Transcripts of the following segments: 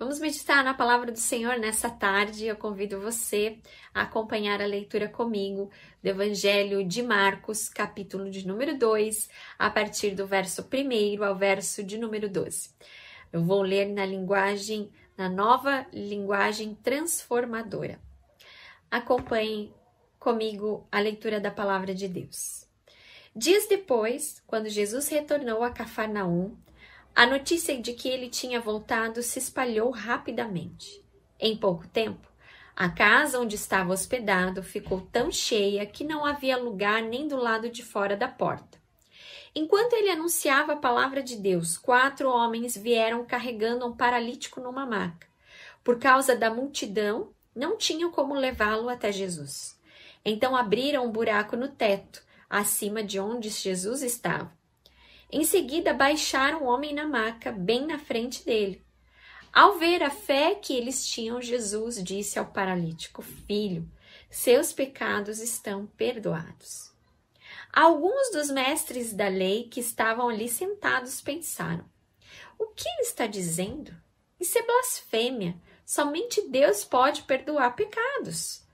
Vamos meditar na palavra do Senhor nessa tarde. Eu convido você a acompanhar a leitura comigo do Evangelho de Marcos, capítulo de número 2, a partir do verso 1 ao verso de número 12. Eu vou ler na linguagem, na nova linguagem transformadora. Acompanhe comigo a leitura da palavra de Deus. Dias depois, quando Jesus retornou a Cafarnaum, a notícia de que ele tinha voltado se espalhou rapidamente. Em pouco tempo, a casa onde estava hospedado ficou tão cheia que não havia lugar nem do lado de fora da porta. Enquanto ele anunciava a palavra de Deus, quatro homens vieram carregando um paralítico numa maca. Por causa da multidão, não tinham como levá-lo até Jesus. Então abriram um buraco no teto, acima de onde Jesus estava. Em seguida, baixaram o homem na maca, bem na frente dele. Ao ver a fé que eles tinham, Jesus disse ao paralítico: Filho, seus pecados estão perdoados. Alguns dos mestres da lei que estavam ali sentados pensaram: O que ele está dizendo? Isso é blasfêmia. Somente Deus pode perdoar pecados.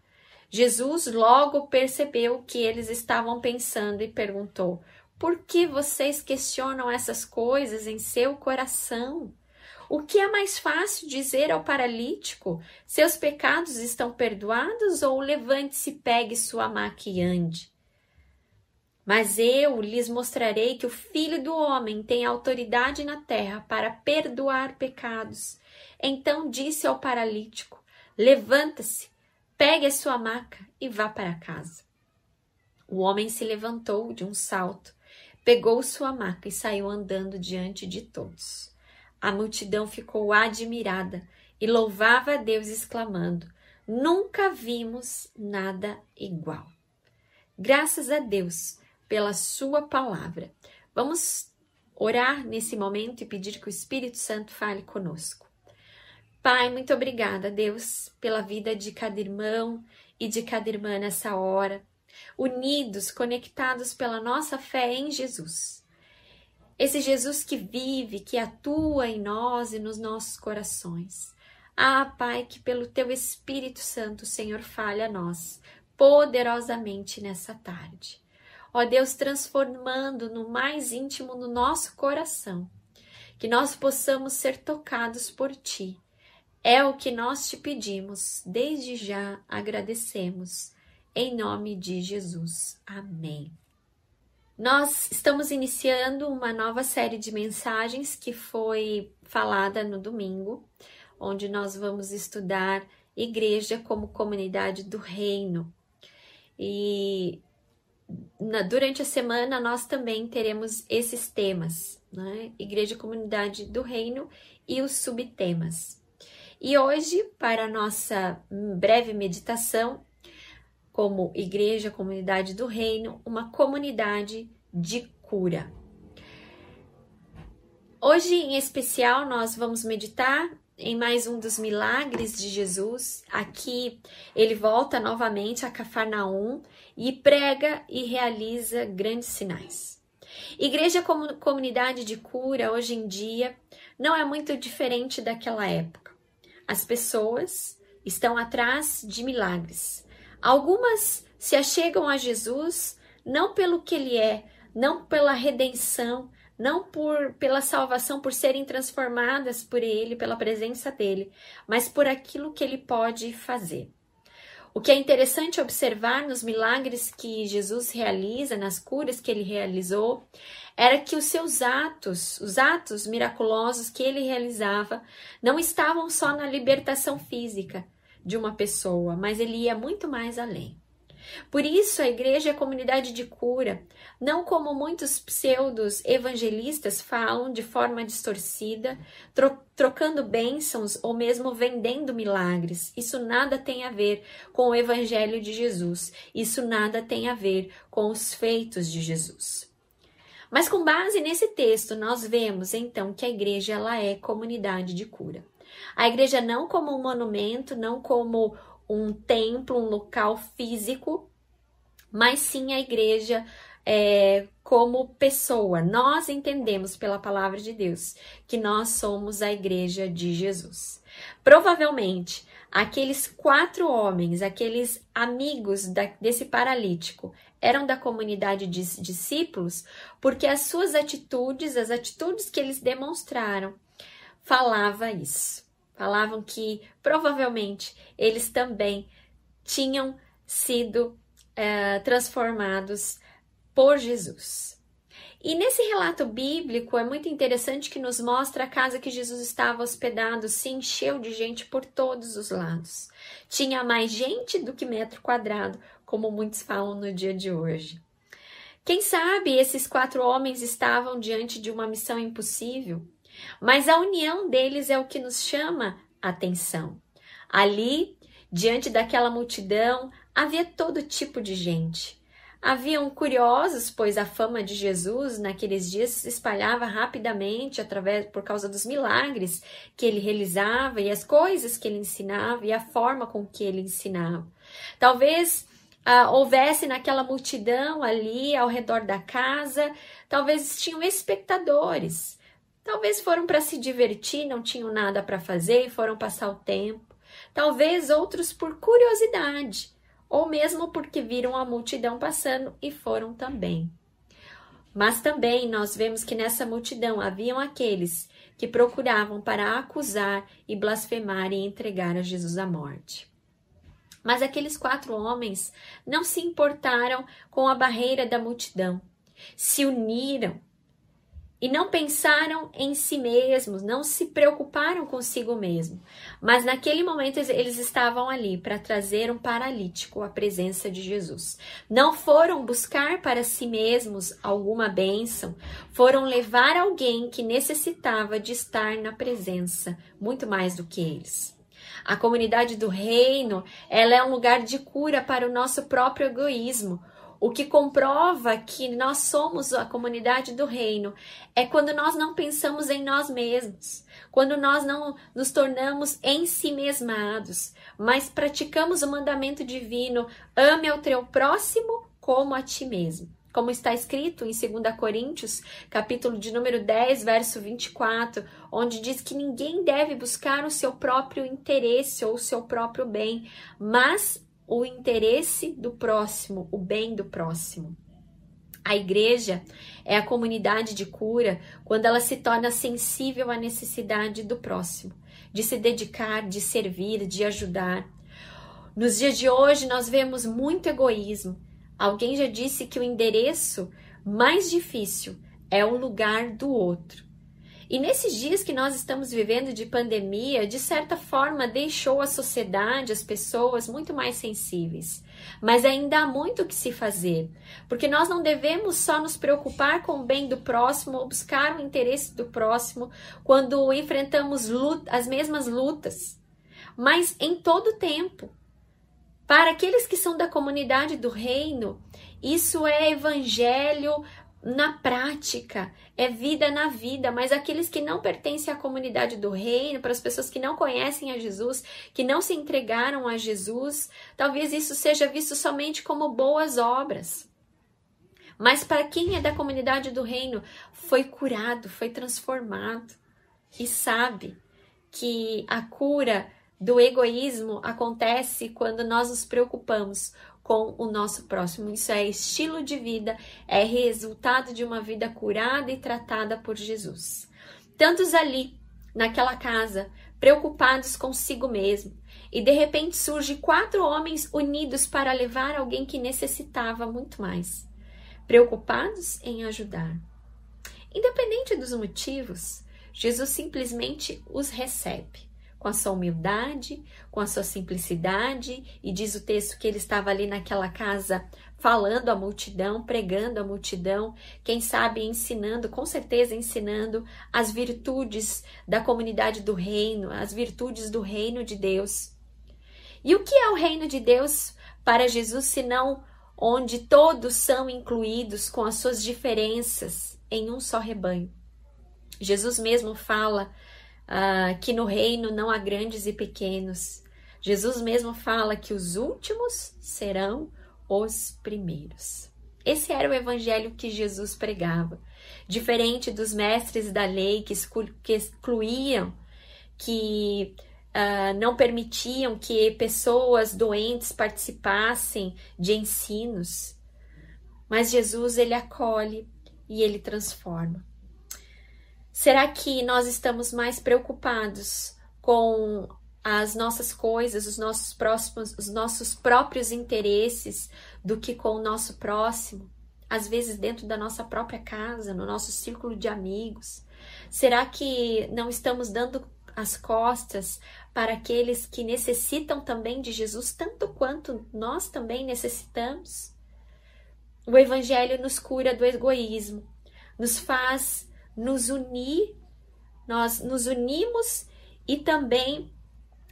Jesus logo percebeu o que eles estavam pensando e perguntou: por que vocês questionam essas coisas em seu coração? O que é mais fácil dizer ao paralítico: seus pecados estão perdoados, ou levante-se, pegue sua maca e ande? Mas eu lhes mostrarei que o Filho do Homem tem autoridade na terra para perdoar pecados. Então disse ao paralítico: Levanta-se, pegue a sua maca e vá para casa. O homem se levantou de um salto pegou sua maca e saiu andando diante de todos. A multidão ficou admirada e louvava a Deus, exclamando: Nunca vimos nada igual. Graças a Deus pela Sua palavra. Vamos orar nesse momento e pedir que o Espírito Santo fale conosco. Pai, muito obrigada, Deus, pela vida de cada irmão e de cada irmã nessa hora unidos, conectados pela nossa fé em Jesus. Esse Jesus que vive, que atua em nós e nos nossos corações. Ah, Pai, que pelo teu Espírito Santo, Senhor, fale a nós poderosamente nessa tarde. Ó Deus, transformando no mais íntimo do nosso coração, que nós possamos ser tocados por ti. É o que nós te pedimos, desde já agradecemos em nome de Jesus. Amém. Nós estamos iniciando uma nova série de mensagens que foi falada no domingo, onde nós vamos estudar igreja como comunidade do reino. E na, durante a semana nós também teremos esses temas, né? Igreja, comunidade do reino e os subtemas. E hoje, para nossa breve meditação, como igreja, comunidade do reino, uma comunidade de cura. Hoje, em especial, nós vamos meditar em mais um dos milagres de Jesus. Aqui ele volta novamente a Cafarnaum e prega e realiza grandes sinais. Igreja como comunidade de cura hoje em dia não é muito diferente daquela época. As pessoas estão atrás de milagres, Algumas se achegam a Jesus não pelo que ele é, não pela redenção, não por pela salvação, por serem transformadas por ele, pela presença dele, mas por aquilo que ele pode fazer. O que é interessante observar nos milagres que Jesus realiza, nas curas que ele realizou, era que os seus atos, os atos miraculosos que ele realizava, não estavam só na libertação física, de uma pessoa, mas ele ia muito mais além. Por isso, a igreja é comunidade de cura, não como muitos pseudos evangelistas falam de forma distorcida, tro trocando bênçãos ou mesmo vendendo milagres. Isso nada tem a ver com o evangelho de Jesus. Isso nada tem a ver com os feitos de Jesus. Mas com base nesse texto, nós vemos então que a igreja ela é comunidade de cura. A igreja não como um monumento, não como um templo, um local físico, mas sim a igreja é, como pessoa. Nós entendemos pela palavra de Deus que nós somos a igreja de Jesus. Provavelmente, aqueles quatro homens, aqueles amigos da, desse paralítico, eram da comunidade de discípulos porque as suas atitudes, as atitudes que eles demonstraram, falava isso. Falavam que provavelmente eles também tinham sido é, transformados por Jesus. E nesse relato bíblico é muito interessante que nos mostra a casa que Jesus estava hospedado se encheu de gente por todos os lados. Tinha mais gente do que metro quadrado, como muitos falam no dia de hoje. Quem sabe esses quatro homens estavam diante de uma missão impossível, mas a união deles é o que nos chama atenção. Ali, diante daquela multidão, havia todo tipo de gente. Haviam curiosos, pois a fama de Jesus naqueles dias se espalhava rapidamente através por causa dos milagres que ele realizava e as coisas que ele ensinava e a forma com que ele ensinava. Talvez ah, houvesse naquela multidão ali ao redor da casa, talvez tinham espectadores. Talvez foram para se divertir, não tinham nada para fazer e foram passar o tempo. Talvez outros por curiosidade ou mesmo porque viram a multidão passando e foram também. Mas também nós vemos que nessa multidão haviam aqueles que procuravam para acusar e blasfemar e entregar a Jesus à morte. Mas aqueles quatro homens não se importaram com a barreira da multidão, se uniram e não pensaram em si mesmos, não se preocuparam consigo mesmo. Mas naquele momento eles estavam ali para trazer um paralítico à presença de Jesus. Não foram buscar para si mesmos alguma bênção, foram levar alguém que necessitava de estar na presença, muito mais do que eles. A comunidade do reino, ela é um lugar de cura para o nosso próprio egoísmo, o que comprova que nós somos a comunidade do reino é quando nós não pensamos em nós mesmos, quando nós não nos tornamos em si mesmados, mas praticamos o mandamento divino: ame ao teu próximo como a ti mesmo. Como está escrito em 2 Coríntios, capítulo de número 10, verso 24, onde diz que ninguém deve buscar o seu próprio interesse ou o seu próprio bem, mas o interesse do próximo, o bem do próximo. A igreja é a comunidade de cura quando ela se torna sensível à necessidade do próximo, de se dedicar, de servir, de ajudar. Nos dias de hoje nós vemos muito egoísmo. Alguém já disse que o endereço mais difícil é o lugar do outro. E nesses dias que nós estamos vivendo de pandemia, de certa forma deixou a sociedade, as pessoas muito mais sensíveis. Mas ainda há muito o que se fazer, porque nós não devemos só nos preocupar com o bem do próximo ou buscar o interesse do próximo quando enfrentamos luta, as mesmas lutas, mas em todo o tempo. Para aqueles que são da comunidade do reino, isso é evangelho na prática, é vida na vida, mas aqueles que não pertencem à comunidade do reino, para as pessoas que não conhecem a Jesus, que não se entregaram a Jesus, talvez isso seja visto somente como boas obras. Mas para quem é da comunidade do reino, foi curado, foi transformado e sabe que a cura do egoísmo acontece quando nós nos preocupamos com o nosso próximo. Isso é estilo de vida, é resultado de uma vida curada e tratada por Jesus. Tantos ali, naquela casa, preocupados consigo mesmo, e de repente surge quatro homens unidos para levar alguém que necessitava muito mais, preocupados em ajudar. Independente dos motivos, Jesus simplesmente os recebe com a sua humildade, com a sua simplicidade, e diz o texto que ele estava ali naquela casa falando à multidão, pregando à multidão, quem sabe ensinando, com certeza ensinando as virtudes da comunidade do reino, as virtudes do reino de Deus. E o que é o reino de Deus para Jesus, senão onde todos são incluídos com as suas diferenças em um só rebanho? Jesus mesmo fala uh, que no reino não há grandes e pequenos. Jesus mesmo fala que os últimos serão os primeiros. Esse era o evangelho que Jesus pregava. Diferente dos mestres da lei que excluíam, que uh, não permitiam que pessoas doentes participassem de ensinos. Mas Jesus, ele acolhe e ele transforma. Será que nós estamos mais preocupados com as nossas coisas, os nossos próximos, os nossos próprios interesses do que com o nosso próximo? Às vezes dentro da nossa própria casa, no nosso círculo de amigos. Será que não estamos dando as costas para aqueles que necessitam também de Jesus tanto quanto nós também necessitamos? O evangelho nos cura do egoísmo, nos faz nos unir, nós nos unimos e também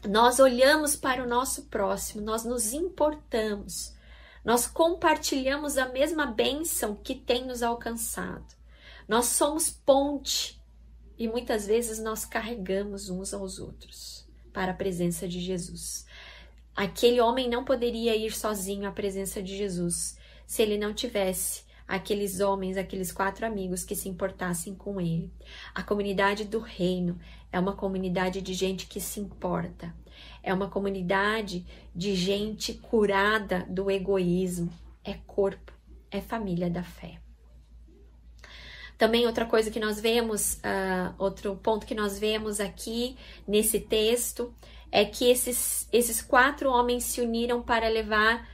nós olhamos para o nosso próximo, nós nos importamos, nós compartilhamos a mesma bênção que tem nos alcançado. Nós somos ponte e muitas vezes nós carregamos uns aos outros para a presença de Jesus. Aquele homem não poderia ir sozinho à presença de Jesus se ele não tivesse aqueles homens, aqueles quatro amigos que se importassem com ele. A comunidade do reino é uma comunidade de gente que se importa, é uma comunidade de gente curada do egoísmo, é corpo, é família da fé. Também outra coisa que nós vemos, uh, outro ponto que nós vemos aqui nesse texto é que esses, esses quatro homens se uniram para levar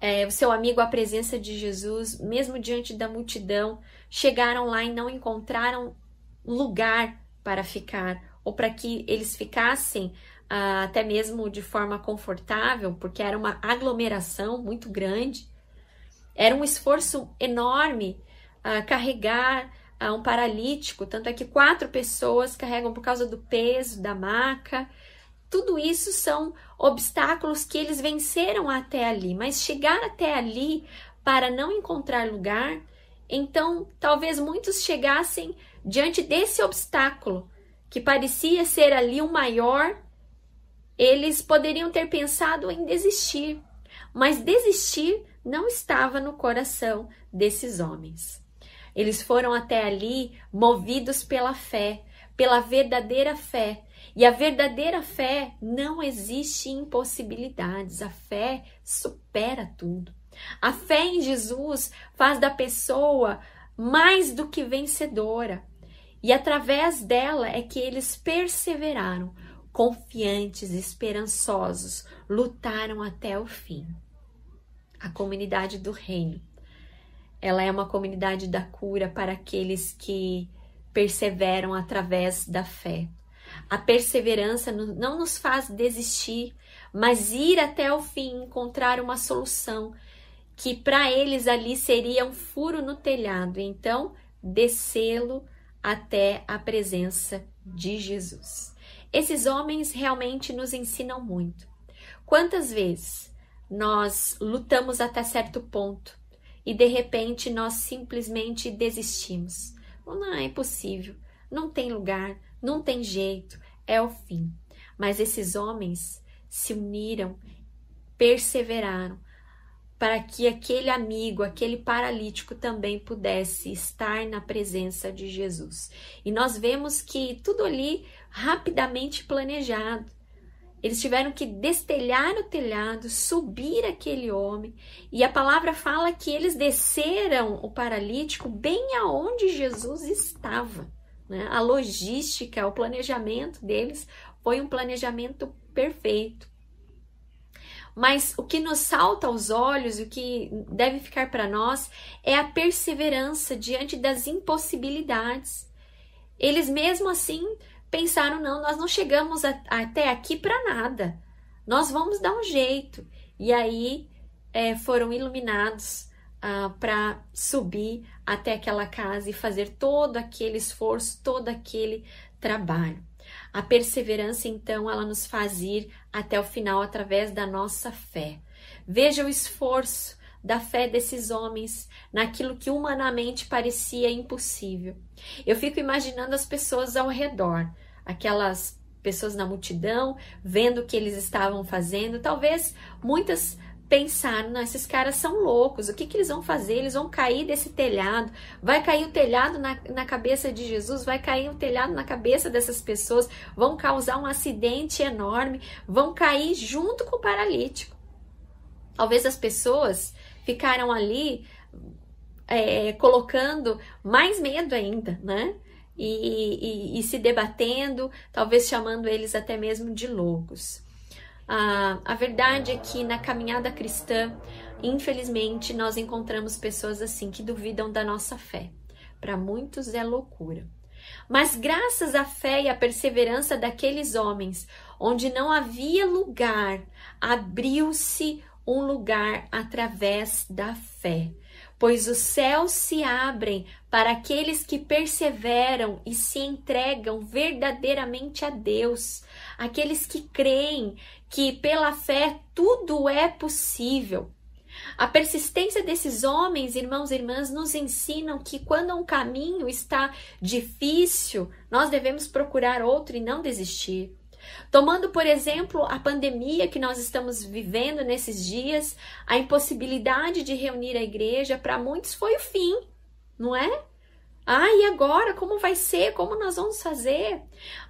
é, o seu amigo à presença de Jesus, mesmo diante da multidão, chegaram lá e não encontraram lugar para ficar, ou para que eles ficassem ah, até mesmo de forma confortável, porque era uma aglomeração muito grande. Era um esforço enorme ah, carregar ah, um paralítico, tanto é que quatro pessoas carregam por causa do peso da maca. Tudo isso são obstáculos que eles venceram até ali, mas chegar até ali para não encontrar lugar, então talvez muitos chegassem diante desse obstáculo que parecia ser ali o maior, eles poderiam ter pensado em desistir, mas desistir não estava no coração desses homens. Eles foram até ali movidos pela fé, pela verdadeira fé, e a verdadeira fé não existe impossibilidades, a fé supera tudo. A fé em Jesus faz da pessoa mais do que vencedora. E através dela é que eles perseveraram, confiantes, esperançosos, lutaram até o fim. A comunidade do reino, ela é uma comunidade da cura para aqueles que perseveram através da fé. A perseverança não nos faz desistir, mas ir até o fim, encontrar uma solução que para eles ali seria um furo no telhado, então descê-lo até a presença de Jesus. Esses homens realmente nos ensinam muito. Quantas vezes nós lutamos até certo ponto e de repente nós simplesmente desistimos? Não é possível, não tem lugar, não tem jeito, é o fim. Mas esses homens se uniram, perseveraram, para que aquele amigo, aquele paralítico também pudesse estar na presença de Jesus. E nós vemos que tudo ali rapidamente planejado. Eles tiveram que destelhar o telhado, subir aquele homem, e a palavra fala que eles desceram o paralítico bem aonde Jesus estava. Né? A logística, o planejamento deles foi um planejamento perfeito. Mas o que nos salta aos olhos, o que deve ficar para nós, é a perseverança diante das impossibilidades. Eles mesmo assim pensaram: não, nós não chegamos a, até aqui para nada, nós vamos dar um jeito. E aí é, foram iluminados uh, para subir até aquela casa e fazer todo aquele esforço, todo aquele trabalho. A perseverança, então, ela nos faz ir até o final através da nossa fé. Veja o esforço da fé desses homens naquilo que humanamente parecia impossível. Eu fico imaginando as pessoas ao redor, aquelas pessoas na multidão, vendo o que eles estavam fazendo, talvez muitas pensar, não, esses caras são loucos, o que, que eles vão fazer? Eles vão cair desse telhado, vai cair o telhado na, na cabeça de Jesus, vai cair o telhado na cabeça dessas pessoas, vão causar um acidente enorme, vão cair junto com o paralítico. Talvez as pessoas ficaram ali é, colocando mais medo ainda, né? E, e, e, se debatendo, talvez chamando eles até mesmo de loucos. A verdade é que na caminhada cristã, infelizmente, nós encontramos pessoas assim que duvidam da nossa fé. Para muitos é loucura. Mas graças à fé e à perseverança daqueles homens, onde não havia lugar, abriu-se um lugar através da fé. Pois os céus se abrem para aqueles que perseveram e se entregam verdadeiramente a Deus, aqueles que creem que pela fé tudo é possível. A persistência desses homens, irmãos e irmãs, nos ensinam que quando um caminho está difícil, nós devemos procurar outro e não desistir. Tomando, por exemplo, a pandemia que nós estamos vivendo nesses dias, a impossibilidade de reunir a igreja, para muitos foi o fim, não é? Ah, e agora? Como vai ser? Como nós vamos fazer?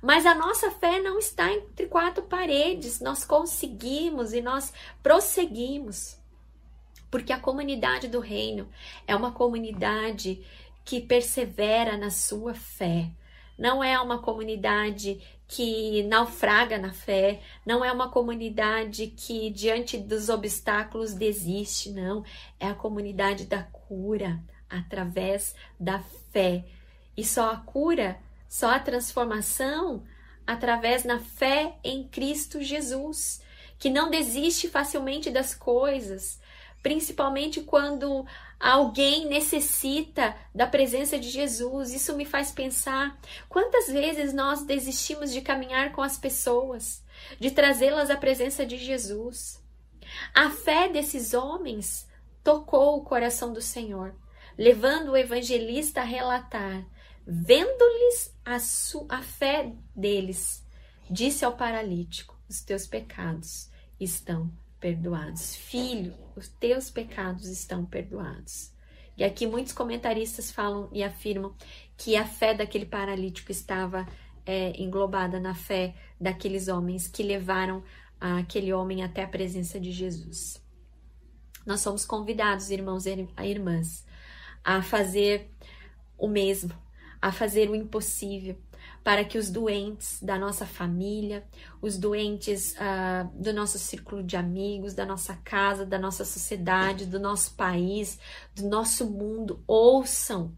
Mas a nossa fé não está entre quatro paredes. Nós conseguimos e nós prosseguimos. Porque a comunidade do reino é uma comunidade que persevera na sua fé. Não é uma comunidade que naufraga na fé, não é uma comunidade que diante dos obstáculos desiste, não. É a comunidade da cura, através da fé. E só a cura, só a transformação através da fé em Cristo Jesus, que não desiste facilmente das coisas, principalmente quando alguém necessita da presença de Jesus. Isso me faz pensar quantas vezes nós desistimos de caminhar com as pessoas, de trazê-las à presença de Jesus. A fé desses homens tocou o coração do Senhor levando o evangelista a relatar, vendo-lhes a, a fé deles, disse ao paralítico: Os teus pecados estão perdoados. Filho, os teus pecados estão perdoados. E aqui muitos comentaristas falam e afirmam que a fé daquele paralítico estava é, englobada na fé daqueles homens que levaram aquele homem até a presença de Jesus. Nós somos convidados, irmãos e irmãs, a fazer o mesmo, a fazer o impossível, para que os doentes da nossa família, os doentes uh, do nosso círculo de amigos, da nossa casa, da nossa sociedade, do nosso país, do nosso mundo, ouçam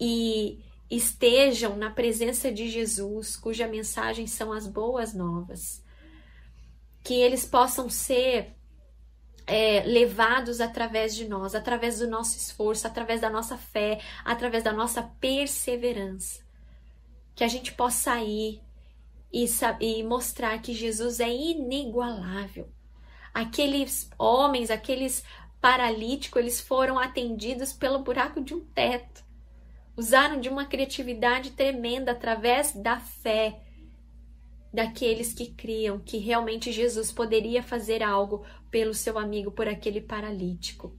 e estejam na presença de Jesus, cuja mensagem são as boas novas. Que eles possam ser é, levados através de nós, através do nosso esforço, através da nossa fé, através da nossa perseverança. Que a gente possa ir e, e mostrar que Jesus é inigualável. Aqueles homens, aqueles paralíticos, eles foram atendidos pelo buraco de um teto. Usaram de uma criatividade tremenda através da fé daqueles que criam que realmente Jesus poderia fazer algo pelo seu amigo, por aquele paralítico.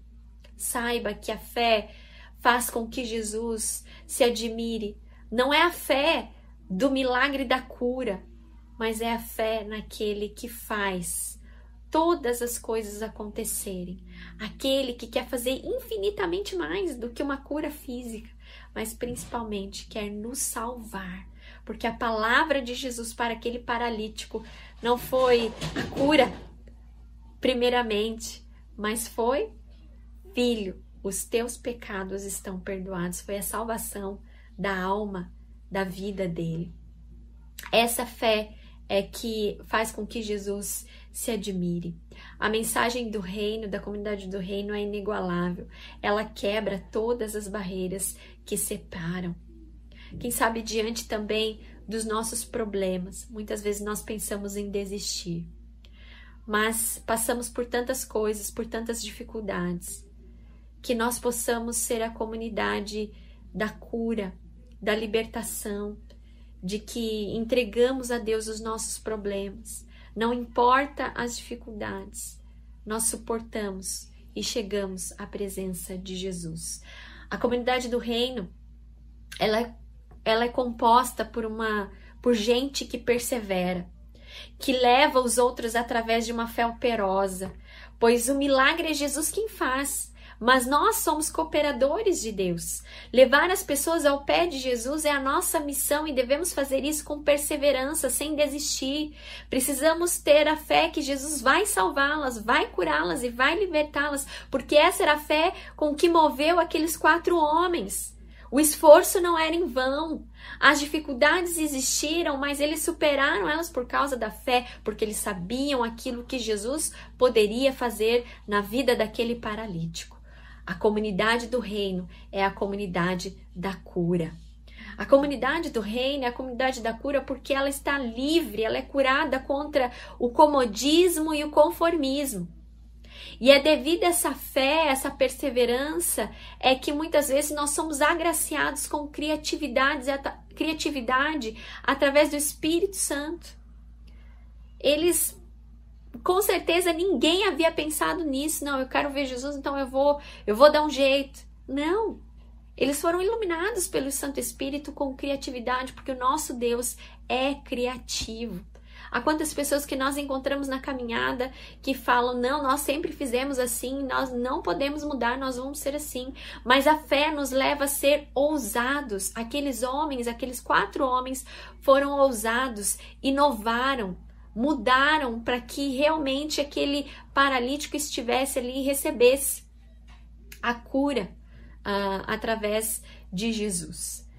Saiba que a fé faz com que Jesus se admire. Não é a fé do milagre da cura, mas é a fé naquele que faz todas as coisas acontecerem. Aquele que quer fazer infinitamente mais do que uma cura física, mas principalmente quer nos salvar porque a palavra de Jesus para aquele paralítico não foi a cura, primeiramente, mas foi: Filho, os teus pecados estão perdoados. Foi a salvação da alma, da vida dele. Essa fé é que faz com que Jesus se admire. A mensagem do reino, da comunidade do reino, é inigualável. Ela quebra todas as barreiras que separam quem sabe diante também dos nossos problemas. Muitas vezes nós pensamos em desistir, mas passamos por tantas coisas, por tantas dificuldades, que nós possamos ser a comunidade da cura, da libertação, de que entregamos a Deus os nossos problemas, não importa as dificuldades, nós suportamos e chegamos à presença de Jesus. A comunidade do reino, ela, é, ela é composta por uma por gente que persevera, que leva os outros através de uma fé operosa, pois o milagre é Jesus quem faz mas nós somos cooperadores de Deus. Levar as pessoas ao pé de Jesus é a nossa missão e devemos fazer isso com perseverança, sem desistir. Precisamos ter a fé que Jesus vai salvá-las, vai curá-las e vai libertá-las, porque essa era a fé com que moveu aqueles quatro homens. O esforço não era em vão. As dificuldades existiram, mas eles superaram elas por causa da fé, porque eles sabiam aquilo que Jesus poderia fazer na vida daquele paralítico. A comunidade do reino é a comunidade da cura. A comunidade do reino é a comunidade da cura porque ela está livre, ela é curada contra o comodismo e o conformismo. E é devido a essa fé, essa perseverança, é que muitas vezes nós somos agraciados com criatividade, criatividade através do Espírito Santo. Eles com certeza ninguém havia pensado nisso. Não, eu quero ver Jesus, então eu vou, eu vou dar um jeito. Não. Eles foram iluminados pelo Santo Espírito com criatividade, porque o nosso Deus é criativo. Há quantas pessoas que nós encontramos na caminhada que falam: não, nós sempre fizemos assim, nós não podemos mudar, nós vamos ser assim. Mas a fé nos leva a ser ousados. Aqueles homens, aqueles quatro homens, foram ousados, inovaram, mudaram para que realmente aquele paralítico estivesse ali e recebesse a cura uh, através de Jesus.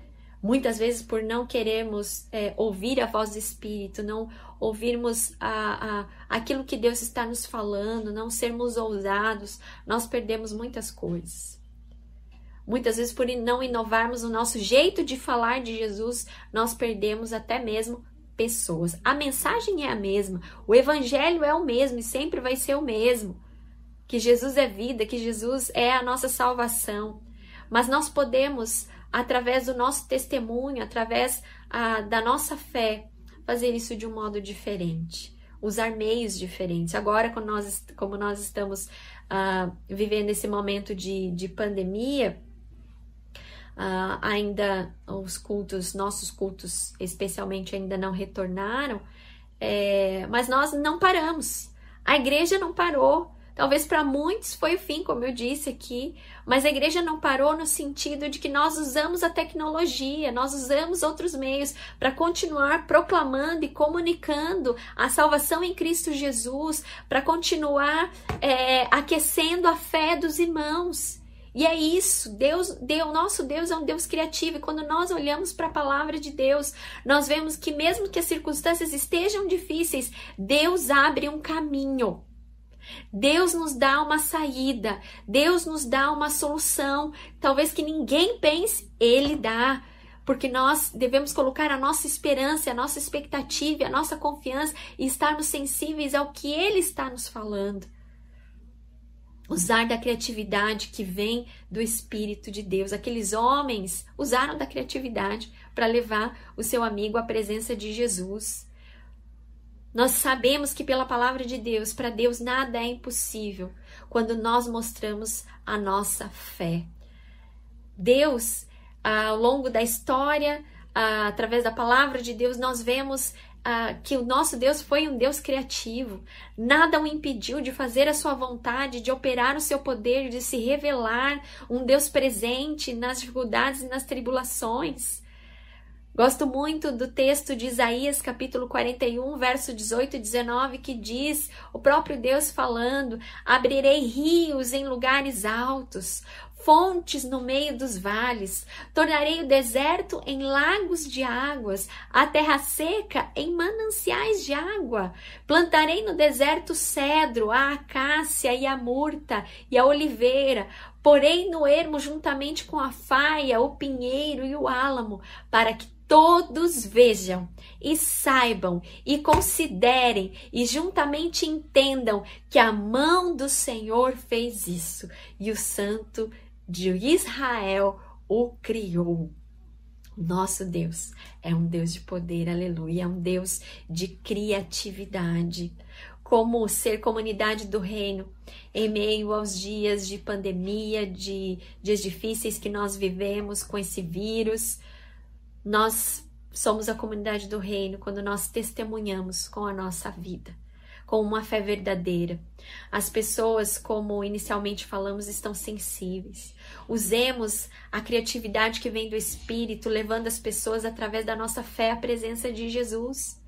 Muitas vezes, por não queremos é, ouvir a voz do Espírito, não ouvirmos a, a, aquilo que Deus está nos falando, não sermos ousados, nós perdemos muitas coisas. Muitas vezes, por não inovarmos o nosso jeito de falar de Jesus, nós perdemos até mesmo pessoas. A mensagem é a mesma, o evangelho é o mesmo e sempre vai ser o mesmo. Que Jesus é vida, que Jesus é a nossa salvação. Mas nós podemos, através do nosso testemunho, através ah, da nossa fé, fazer isso de um modo diferente, usar meios diferentes. Agora, quando nós, como nós estamos ah, vivendo esse momento de, de pandemia, uh, ainda os cultos, nossos cultos especialmente, ainda não retornaram, é, mas nós não paramos. A igreja não parou. Talvez para muitos foi o fim, como eu disse aqui, mas a igreja não parou no sentido de que nós usamos a tecnologia, nós usamos outros meios para continuar proclamando e comunicando a salvação em Cristo Jesus, para continuar é, aquecendo a fé dos irmãos. E é isso, Deus, Deus, nosso Deus é um Deus criativo, e quando nós olhamos para a palavra de Deus, nós vemos que mesmo que as circunstâncias estejam difíceis, Deus abre um caminho. Deus nos dá uma saída, Deus nos dá uma solução, talvez que ninguém pense, ele dá porque nós devemos colocar a nossa esperança, a nossa expectativa, a nossa confiança e estarmos sensíveis ao que Ele está nos falando usar da criatividade que vem do Espírito de Deus. Aqueles homens usaram da criatividade para levar o seu amigo à presença de Jesus. Nós sabemos que pela palavra de Deus, para Deus nada é impossível quando nós mostramos a nossa fé. Deus, ao longo da história, através da palavra de Deus, nós vemos que o nosso Deus foi um Deus criativo. Nada o impediu de fazer a sua vontade, de operar o seu poder, de se revelar um Deus presente nas dificuldades e nas tribulações. Gosto muito do texto de Isaías, capítulo 41, verso 18 e 19, que diz o próprio Deus falando: Abrirei rios em lugares altos, fontes no meio dos vales, tornarei o deserto em lagos de águas, a terra seca em mananciais de água. Plantarei no deserto cedro, a acácia e a murta e a oliveira. Porei no ermo juntamente com a faia, o pinheiro e o álamo, para que todos vejam e saibam e considerem e juntamente entendam que a mão do Senhor fez isso e o santo de Israel o criou. Nosso Deus é um Deus de poder, aleluia, é um Deus de criatividade. como ser comunidade do reino em meio aos dias de pandemia, de dias difíceis que nós vivemos com esse vírus. Nós somos a comunidade do reino quando nós testemunhamos com a nossa vida, com uma fé verdadeira. As pessoas, como inicialmente falamos, estão sensíveis. Usemos a criatividade que vem do Espírito, levando as pessoas através da nossa fé à presença de Jesus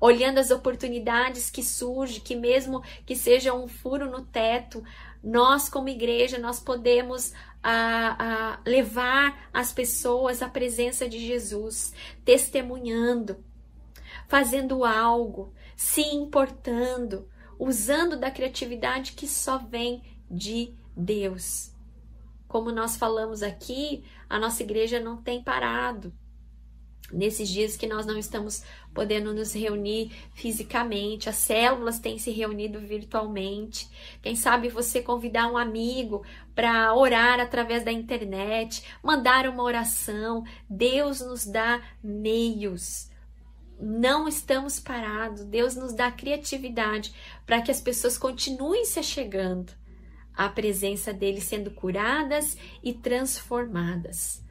olhando as oportunidades que surgem, que mesmo que seja um furo no teto, nós como igreja nós podemos a, a levar as pessoas à presença de Jesus, testemunhando, fazendo algo, se importando, usando da criatividade que só vem de Deus. Como nós falamos aqui, a nossa igreja não tem parado nesses dias que nós não estamos podendo nos reunir fisicamente, as células têm se reunido virtualmente. Quem sabe você convidar um amigo para orar através da internet, mandar uma oração. Deus nos dá meios. Não estamos parados. Deus nos dá criatividade para que as pessoas continuem se chegando à presença dele, sendo curadas e transformadas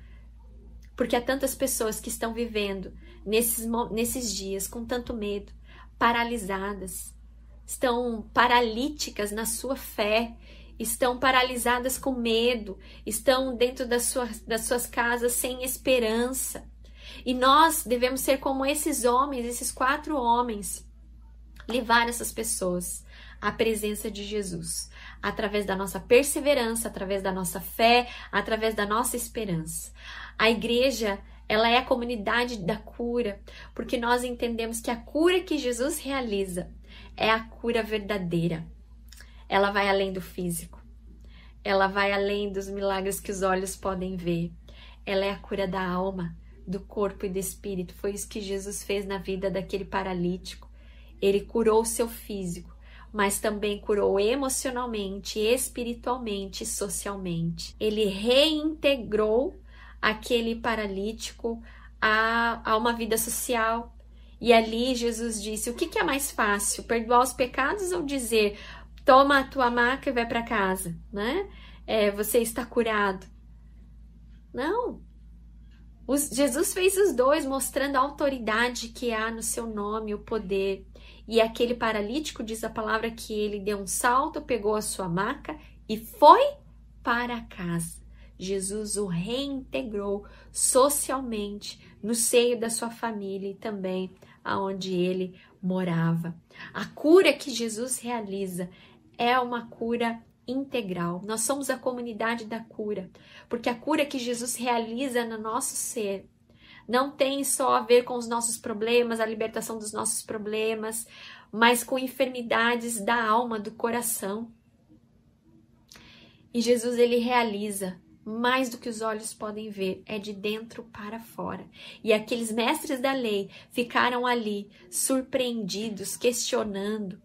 porque há tantas pessoas que estão vivendo nesses, nesses dias com tanto medo, paralisadas, estão paralíticas na sua fé, estão paralisadas com medo, estão dentro das suas, das suas casas sem esperança. E nós devemos ser como esses homens, esses quatro homens, levar essas pessoas à presença de Jesus, através da nossa perseverança, através da nossa fé, através da nossa esperança. A igreja, ela é a comunidade da cura, porque nós entendemos que a cura que Jesus realiza é a cura verdadeira. Ela vai além do físico. Ela vai além dos milagres que os olhos podem ver. Ela é a cura da alma, do corpo e do espírito. Foi isso que Jesus fez na vida daquele paralítico. Ele curou o seu físico, mas também curou emocionalmente, espiritualmente socialmente. Ele reintegrou aquele paralítico a, a uma vida social. E ali Jesus disse: o que, que é mais fácil, perdoar os pecados ou dizer toma a tua maca e vai para casa, né? É, você está curado. Não. Jesus fez os dois, mostrando a autoridade que há no seu nome, o poder. E aquele paralítico diz a palavra que ele deu um salto, pegou a sua maca e foi para casa. Jesus o reintegrou socialmente no seio da sua família e também aonde ele morava. A cura que Jesus realiza é uma cura integral. Nós somos a comunidade da cura, porque a cura que Jesus realiza no nosso ser não tem só a ver com os nossos problemas, a libertação dos nossos problemas, mas com enfermidades da alma, do coração. E Jesus ele realiza mais do que os olhos podem ver, é de dentro para fora. E aqueles mestres da lei ficaram ali surpreendidos, questionando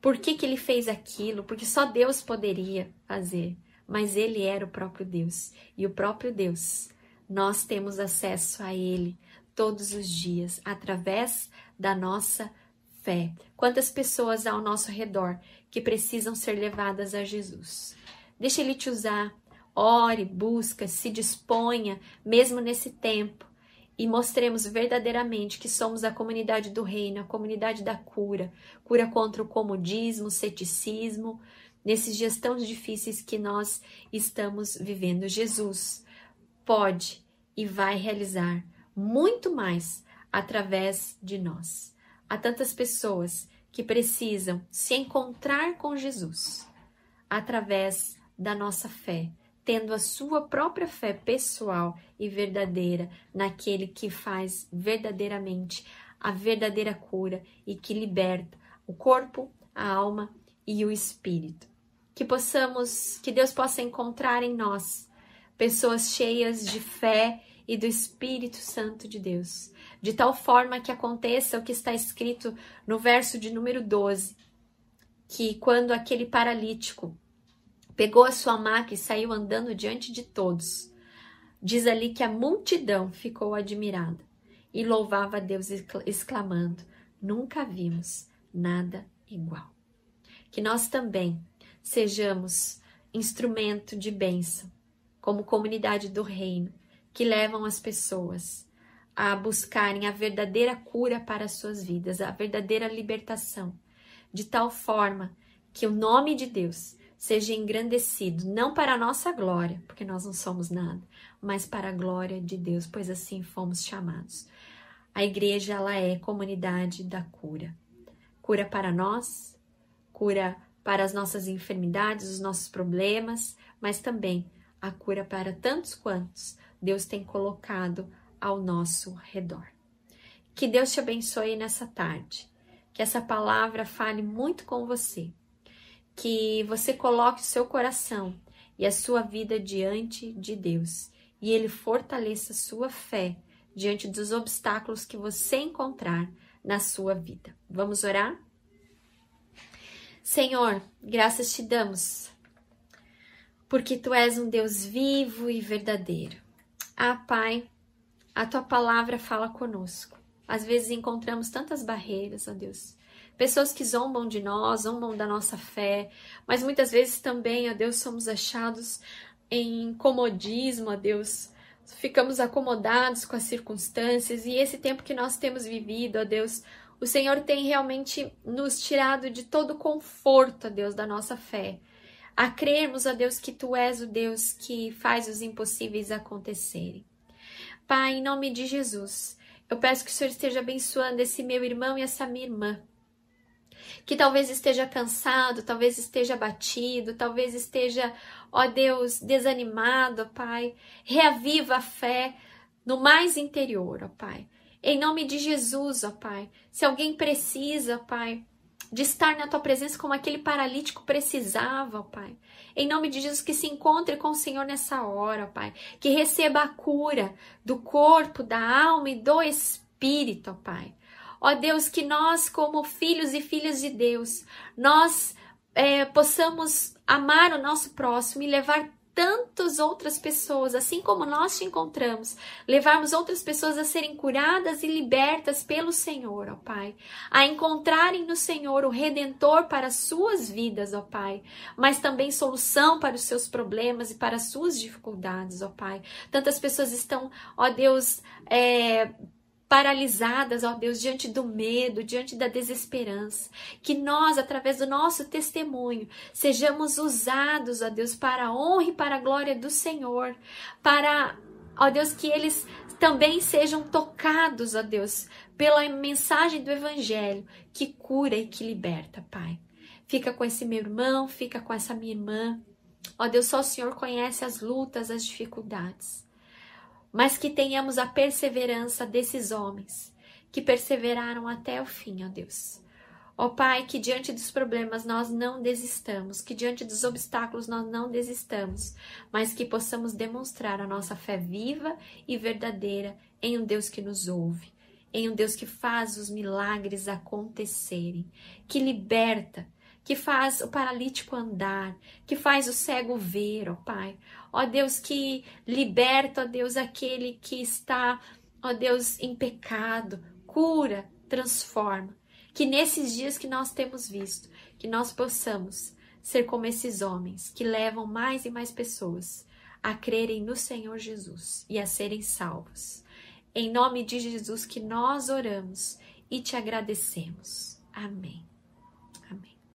por que, que ele fez aquilo, porque só Deus poderia fazer, mas ele era o próprio Deus. E o próprio Deus, nós temos acesso a ele todos os dias através da nossa fé. Quantas pessoas há ao nosso redor que precisam ser levadas a Jesus? Deixa ele te usar Ore, busca, se disponha, mesmo nesse tempo, e mostremos verdadeiramente que somos a comunidade do reino, a comunidade da cura cura contra o comodismo, o ceticismo, nesses dias tão difíceis que nós estamos vivendo. Jesus pode e vai realizar muito mais através de nós. Há tantas pessoas que precisam se encontrar com Jesus através da nossa fé tendo a sua própria fé pessoal e verdadeira naquele que faz verdadeiramente a verdadeira cura e que liberta o corpo, a alma e o espírito. Que possamos, que Deus possa encontrar em nós pessoas cheias de fé e do Espírito Santo de Deus, de tal forma que aconteça o que está escrito no verso de número 12, que quando aquele paralítico Pegou a sua maca e saiu andando diante de todos. Diz ali que a multidão ficou admirada e louvava a Deus, exclamando: Nunca vimos nada igual. que nós também sejamos instrumento de bênção, como comunidade do reino, que levam as pessoas a buscarem a verdadeira cura para as suas vidas, a verdadeira libertação, de tal forma que o nome de Deus seja engrandecido, não para a nossa glória, porque nós não somos nada, mas para a glória de Deus, pois assim fomos chamados. A igreja ela é comunidade da cura. Cura para nós, cura para as nossas enfermidades, os nossos problemas, mas também a cura para tantos quantos Deus tem colocado ao nosso redor. Que Deus te abençoe nessa tarde, que essa palavra fale muito com você, que você coloque o seu coração e a sua vida diante de Deus e Ele fortaleça sua fé diante dos obstáculos que você encontrar na sua vida. Vamos orar? Senhor, graças te damos, porque tu és um Deus vivo e verdadeiro. Ah, Pai, a tua palavra fala conosco. Às vezes encontramos tantas barreiras, ó Deus. Pessoas que zombam de nós, zombam da nossa fé, mas muitas vezes também, ó Deus, somos achados em comodismo, ó Deus. Ficamos acomodados com as circunstâncias e esse tempo que nós temos vivido, ó Deus, o Senhor tem realmente nos tirado de todo o conforto, ó Deus, da nossa fé. A crermos, ó Deus, que Tu és o Deus que faz os impossíveis acontecerem. Pai, em nome de Jesus, eu peço que o Senhor esteja abençoando esse meu irmão e essa minha irmã. Que talvez esteja cansado, talvez esteja abatido, talvez esteja, ó Deus, desanimado, ó Pai. Reaviva a fé no mais interior, ó Pai. Em nome de Jesus, ó Pai. Se alguém precisa, ó Pai, de estar na tua presença como aquele paralítico precisava, ó Pai. Em nome de Jesus, que se encontre com o Senhor nessa hora, ó Pai. Que receba a cura do corpo, da alma e do espírito, ó Pai. Ó Deus, que nós, como filhos e filhas de Deus, nós é, possamos amar o nosso próximo e levar tantas outras pessoas, assim como nós te encontramos, levarmos outras pessoas a serem curadas e libertas pelo Senhor, ó Pai, a encontrarem no Senhor o redentor para as suas vidas, ó Pai, mas também solução para os seus problemas e para as suas dificuldades, ó Pai. Tantas pessoas estão, ó Deus, é, paralisadas, ó Deus, diante do medo, diante da desesperança. Que nós, através do nosso testemunho, sejamos usados, ó Deus, para a honra e para a glória do Senhor, para, ó Deus, que eles também sejam tocados, ó Deus, pela mensagem do Evangelho que cura e que liberta, Pai. Fica com esse meu irmão, fica com essa minha irmã. Ó Deus, só o Senhor conhece as lutas, as dificuldades mas que tenhamos a perseverança desses homens que perseveraram até o fim, ó Deus. Ó Pai, que diante dos problemas nós não desistamos, que diante dos obstáculos nós não desistamos, mas que possamos demonstrar a nossa fé viva e verdadeira em um Deus que nos ouve, em um Deus que faz os milagres acontecerem, que liberta, que faz o paralítico andar, que faz o cego ver, ó Pai. Ó Deus, que liberta, ó Deus, aquele que está, ó Deus, em pecado, cura, transforma. Que nesses dias que nós temos visto, que nós possamos ser como esses homens que levam mais e mais pessoas a crerem no Senhor Jesus e a serem salvos. Em nome de Jesus que nós oramos e te agradecemos. Amém.